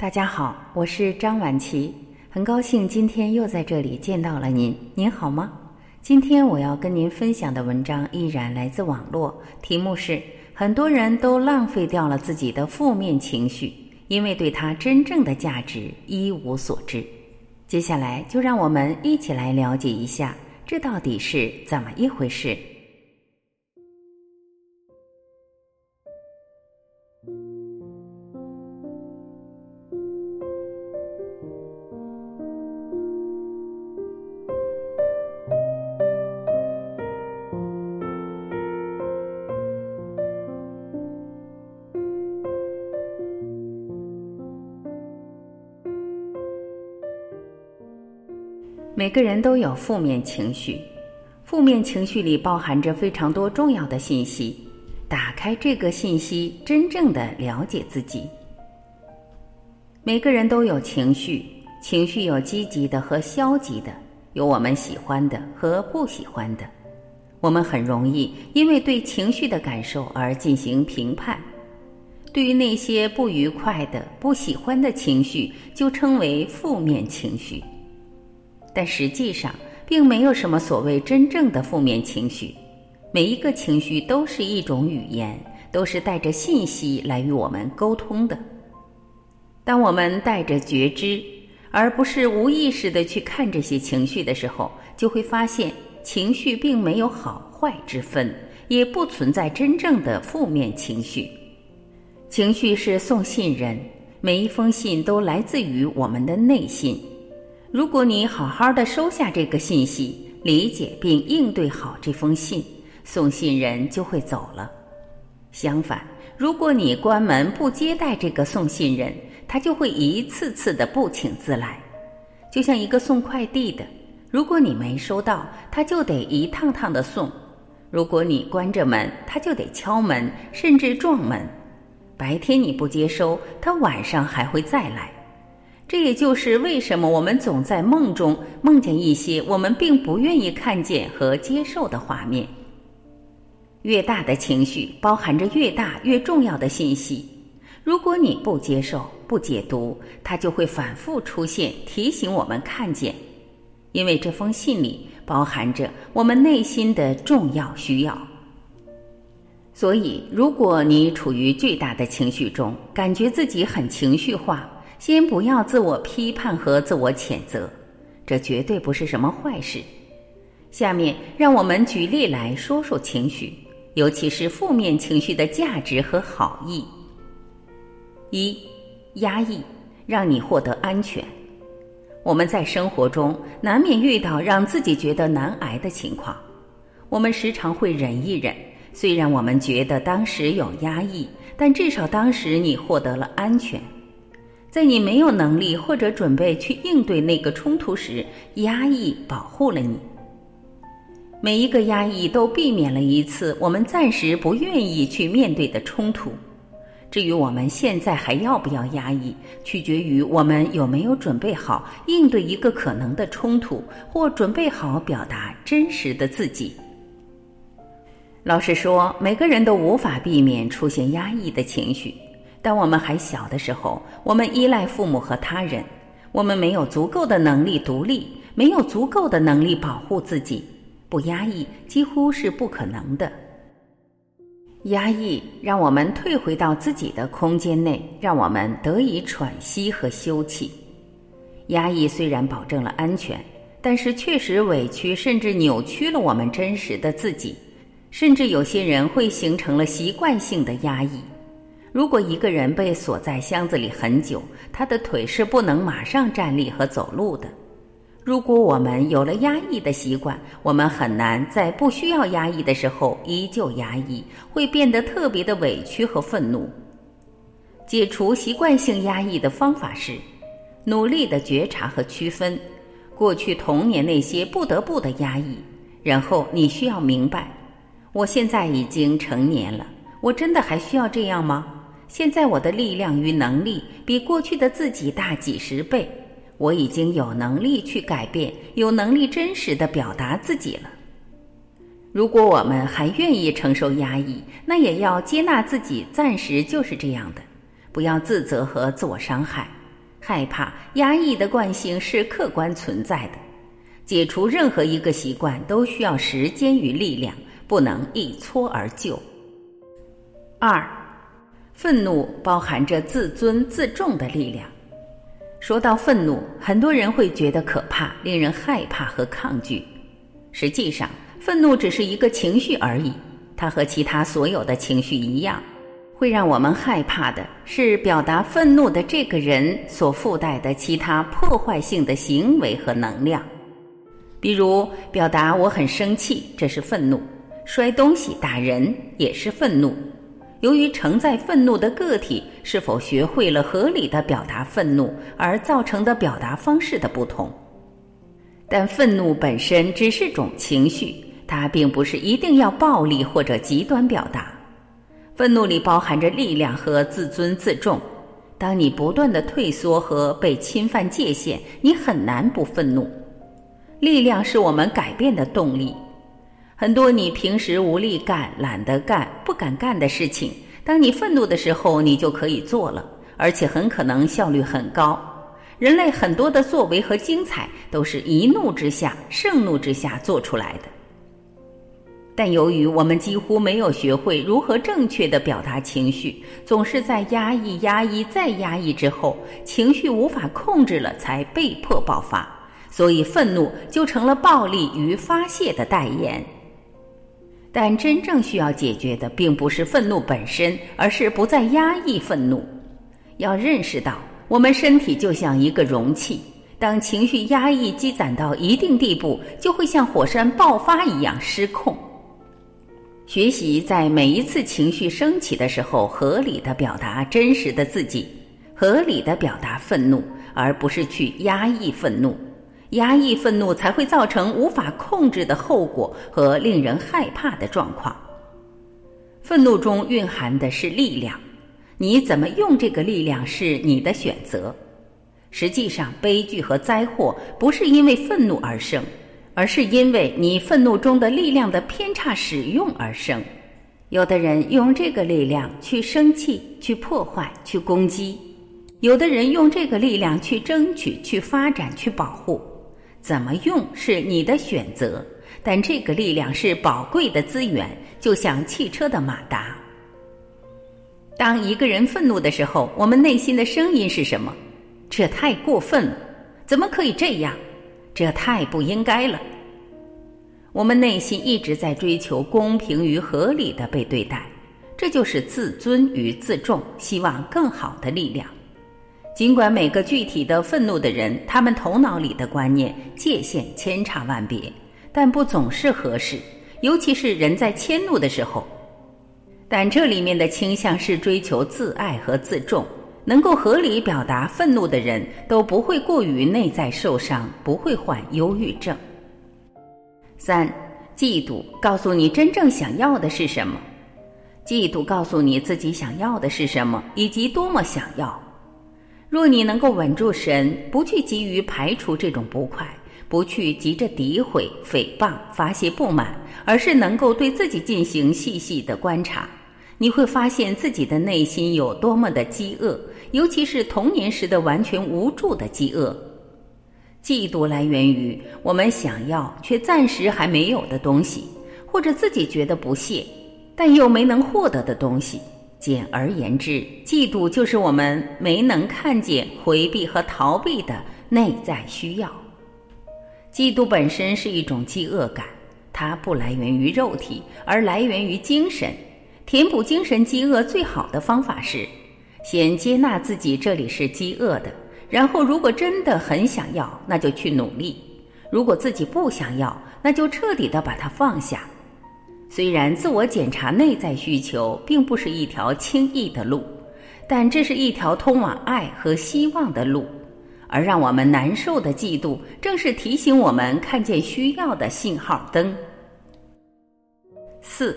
大家好，我是张晚琪，很高兴今天又在这里见到了您。您好吗？今天我要跟您分享的文章依然来自网络，题目是：很多人都浪费掉了自己的负面情绪，因为对他真正的价值一无所知。接下来就让我们一起来了解一下，这到底是怎么一回事。每个人都有负面情绪，负面情绪里包含着非常多重要的信息。打开这个信息，真正的了解自己。每个人都有情绪，情绪有积极的和消极的，有我们喜欢的和不喜欢的。我们很容易因为对情绪的感受而进行评判。对于那些不愉快的、不喜欢的情绪，就称为负面情绪。但实际上，并没有什么所谓真正的负面情绪。每一个情绪都是一种语言，都是带着信息来与我们沟通的。当我们带着觉知，而不是无意识的去看这些情绪的时候，就会发现情绪并没有好坏之分，也不存在真正的负面情绪。情绪是送信人，每一封信都来自于我们的内心。如果你好好的收下这个信息，理解并应对好这封信，送信人就会走了。相反，如果你关门不接待这个送信人，他就会一次次的不请自来。就像一个送快递的，如果你没收到，他就得一趟趟的送；如果你关着门，他就得敲门，甚至撞门。白天你不接收，他晚上还会再来。这也就是为什么我们总在梦中梦见一些我们并不愿意看见和接受的画面。越大的情绪包含着越大越重要的信息，如果你不接受、不解读，它就会反复出现，提醒我们看见。因为这封信里包含着我们内心的重要需要。所以，如果你处于巨大的情绪中，感觉自己很情绪化。先不要自我批判和自我谴责，这绝对不是什么坏事。下面让我们举例来说说情绪，尤其是负面情绪的价值和好意。一、压抑让你获得安全。我们在生活中难免遇到让自己觉得难挨的情况，我们时常会忍一忍。虽然我们觉得当时有压抑，但至少当时你获得了安全。在你没有能力或者准备去应对那个冲突时，压抑保护了你。每一个压抑都避免了一次我们暂时不愿意去面对的冲突。至于我们现在还要不要压抑，取决于我们有没有准备好应对一个可能的冲突，或准备好表达真实的自己。老实说，每个人都无法避免出现压抑的情绪。当我们还小的时候，我们依赖父母和他人，我们没有足够的能力独立，没有足够的能力保护自己，不压抑几乎是不可能的。压抑让我们退回到自己的空间内，让我们得以喘息和休憩。压抑虽然保证了安全，但是确实委屈甚至扭曲了我们真实的自己，甚至有些人会形成了习惯性的压抑。如果一个人被锁在箱子里很久，他的腿是不能马上站立和走路的。如果我们有了压抑的习惯，我们很难在不需要压抑的时候依旧压抑，会变得特别的委屈和愤怒。解除习惯性压抑的方法是，努力的觉察和区分过去童年那些不得不的压抑，然后你需要明白，我现在已经成年了，我真的还需要这样吗？现在我的力量与能力比过去的自己大几十倍，我已经有能力去改变，有能力真实的表达自己了。如果我们还愿意承受压抑，那也要接纳自己暂时就是这样的，不要自责和自我伤害。害怕、压抑的惯性是客观存在的。解除任何一个习惯都需要时间与力量，不能一蹴而就。二，愤怒包含着自尊自重的力量。说到愤怒，很多人会觉得可怕、令人害怕和抗拒。实际上，愤怒只是一个情绪而已，它和其他所有的情绪一样。会让我们害怕的是表达愤怒的这个人所附带的其他破坏性的行为和能量，比如表达我很生气，这是愤怒；摔东西、打人也是愤怒。由于承载愤怒的个体是否学会了合理的表达愤怒而造成的表达方式的不同，但愤怒本身只是种情绪，它并不是一定要暴力或者极端表达。愤怒里包含着力量和自尊自重。当你不断的退缩和被侵犯界限，你很难不愤怒。力量是我们改变的动力。很多你平时无力干、懒得干、不敢干的事情，当你愤怒的时候，你就可以做了，而且很可能效率很高。人类很多的作为和精彩，都是一怒之下、盛怒之下做出来的。但由于我们几乎没有学会如何正确的表达情绪，总是在压抑、压抑再压抑之后，情绪无法控制了，才被迫爆发，所以愤怒就成了暴力与发泄的代言。但真正需要解决的，并不是愤怒本身，而是不再压抑愤怒。要认识到，我们身体就像一个容器，当情绪压抑积攒到一定地步，就会像火山爆发一样失控。学习在每一次情绪升起的时候，合理的表达真实的自己，合理的表达愤怒，而不是去压抑愤怒。压抑愤怒才会造成无法控制的后果和令人害怕的状况。愤怒中蕴含的是力量，你怎么用这个力量是你的选择。实际上，悲剧和灾祸不是因为愤怒而生。而是因为你愤怒中的力量的偏差使用而生。有的人用这个力量去生气、去破坏、去攻击；有的人用这个力量去争取、去发展、去保护。怎么用是你的选择，但这个力量是宝贵的资源，就像汽车的马达。当一个人愤怒的时候，我们内心的声音是什么？这太过分了！怎么可以这样？这太不应该了。我们内心一直在追求公平与合理的被对待，这就是自尊与自重，希望更好的力量。尽管每个具体的愤怒的人，他们头脑里的观念界限千差万别，但不总是合适，尤其是人在迁怒的时候。但这里面的倾向是追求自爱和自重。能够合理表达愤怒的人都不会过于内在受伤，不会患忧郁症。三，嫉妒告诉你真正想要的是什么？嫉妒告诉你自己想要的是什么，以及多么想要。若你能够稳住神，不去急于排除这种不快，不去急着诋毁、诽谤、发泄不满，而是能够对自己进行细细的观察。你会发现自己的内心有多么的饥饿，尤其是童年时的完全无助的饥饿。嫉妒来源于我们想要却暂时还没有的东西，或者自己觉得不屑但又没能获得的东西。简而言之，嫉妒就是我们没能看见、回避和逃避的内在需要。嫉妒本身是一种饥饿感，它不来源于肉体，而来源于精神。填补精神饥饿最好的方法是，先接纳自己这里是饥饿的，然后如果真的很想要，那就去努力；如果自己不想要，那就彻底的把它放下。虽然自我检查内在需求并不是一条轻易的路，但这是一条通往爱和希望的路。而让我们难受的嫉妒，正是提醒我们看见需要的信号灯。四，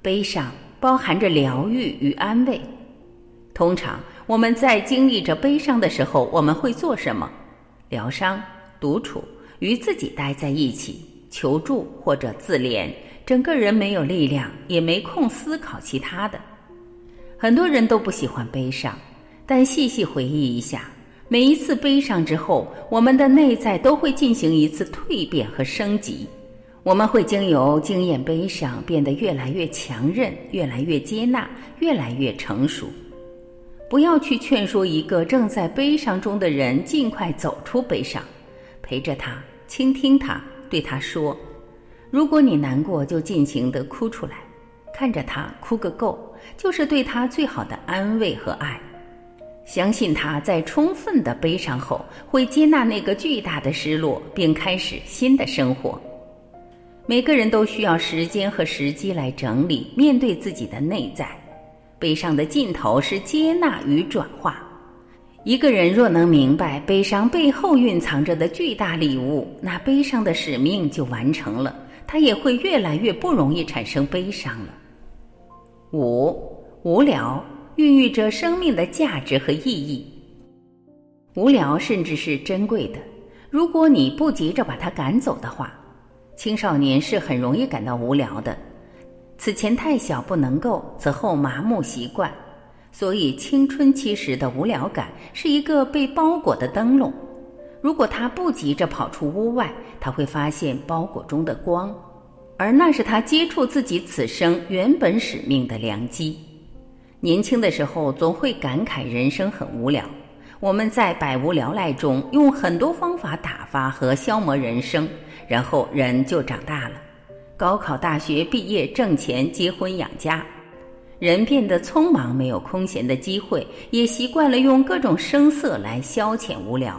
悲伤。包含着疗愈与安慰。通常我们在经历着悲伤的时候，我们会做什么？疗伤、独处、与自己待在一起、求助或者自怜。整个人没有力量，也没空思考其他的。很多人都不喜欢悲伤，但细细回忆一下，每一次悲伤之后，我们的内在都会进行一次蜕变和升级。我们会经由经验悲伤，变得越来越强韧，越来越接纳，越来越成熟。不要去劝说一个正在悲伤中的人尽快走出悲伤，陪着他，倾听他，对他说：“如果你难过，就尽情的哭出来，看着他哭个够，就是对他最好的安慰和爱。相信他在充分的悲伤后，会接纳那个巨大的失落，并开始新的生活。”每个人都需要时间和时机来整理、面对自己的内在。悲伤的尽头是接纳与转化。一个人若能明白悲伤背后蕴藏着的巨大礼物，那悲伤的使命就完成了，他也会越来越不容易产生悲伤了。五无聊孕育着生命的价值和意义。无聊甚至是珍贵的，如果你不急着把它赶走的话。青少年是很容易感到无聊的，此前太小不能够，此后麻木习惯，所以青春期时的无聊感是一个被包裹的灯笼。如果他不急着跑出屋外，他会发现包裹中的光，而那是他接触自己此生原本使命的良机。年轻的时候总会感慨人生很无聊，我们在百无聊赖中用很多方法打发和消磨人生。然后人就长大了，高考、大学毕业、挣钱、结婚、养家，人变得匆忙，没有空闲的机会，也习惯了用各种声色来消遣无聊。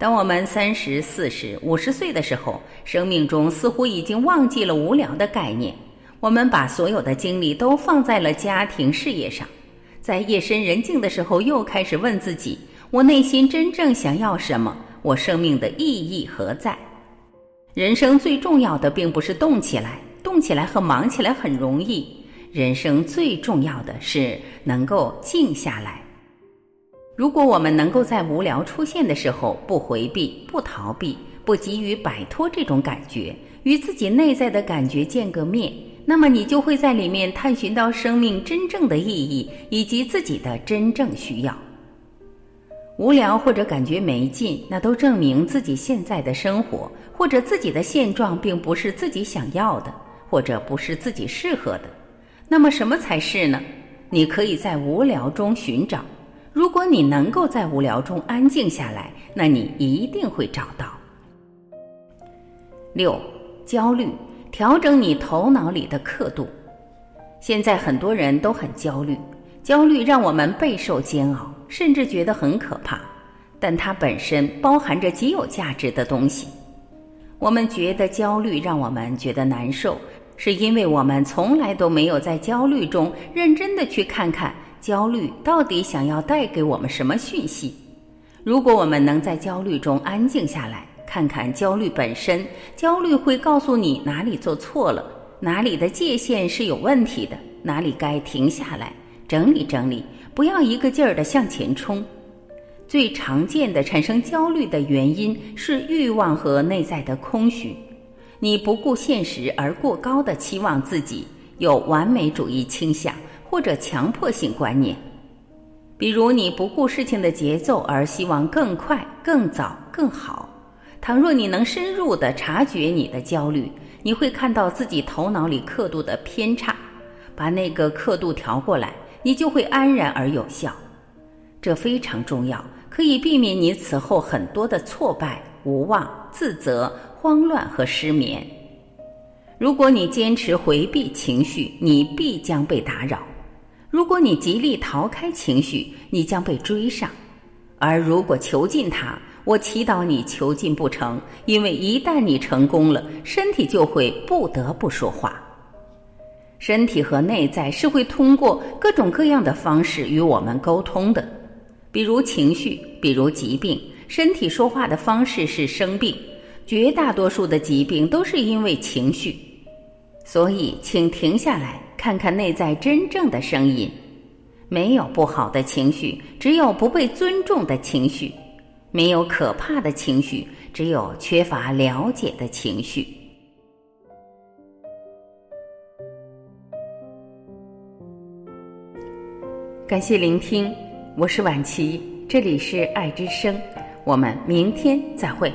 当我们三十四十、五十岁的时候，生命中似乎已经忘记了无聊的概念，我们把所有的精力都放在了家庭事业上，在夜深人静的时候，又开始问自己：我内心真正想要什么？我生命的意义何在？人生最重要的并不是动起来，动起来和忙起来很容易。人生最重要的是能够静下来。如果我们能够在无聊出现的时候不回避、不逃避、不急于摆脱这种感觉，与自己内在的感觉见个面，那么你就会在里面探寻到生命真正的意义以及自己的真正需要。无聊或者感觉没劲，那都证明自己现在的生活或者自己的现状并不是自己想要的，或者不是自己适合的。那么什么才是呢？你可以在无聊中寻找。如果你能够在无聊中安静下来，那你一定会找到。六，焦虑，调整你头脑里的刻度。现在很多人都很焦虑，焦虑让我们备受煎熬。甚至觉得很可怕，但它本身包含着极有价值的东西。我们觉得焦虑让我们觉得难受，是因为我们从来都没有在焦虑中认真的去看看焦虑到底想要带给我们什么讯息。如果我们能在焦虑中安静下来，看看焦虑本身，焦虑会告诉你哪里做错了，哪里的界限是有问题的，哪里该停下来整理整理。不要一个劲儿的向前冲。最常见的产生焦虑的原因是欲望和内在的空虚。你不顾现实而过高的期望自己，有完美主义倾向或者强迫性观念。比如你不顾事情的节奏而希望更快、更早、更好。倘若你能深入的察觉你的焦虑，你会看到自己头脑里刻度的偏差，把那个刻度调过来。你就会安然而有效，这非常重要，可以避免你此后很多的挫败、无望、自责、慌乱和失眠。如果你坚持回避情绪，你必将被打扰；如果你极力逃开情绪，你将被追上；而如果囚禁它，我祈祷你囚禁不成，因为一旦你成功了，身体就会不得不说话。身体和内在是会通过各种各样的方式与我们沟通的，比如情绪，比如疾病。身体说话的方式是生病，绝大多数的疾病都是因为情绪。所以，请停下来看看内在真正的声音。没有不好的情绪，只有不被尊重的情绪；没有可怕的情绪，只有缺乏了解的情绪。感谢聆听，我是晚琪。这里是爱之声，我们明天再会。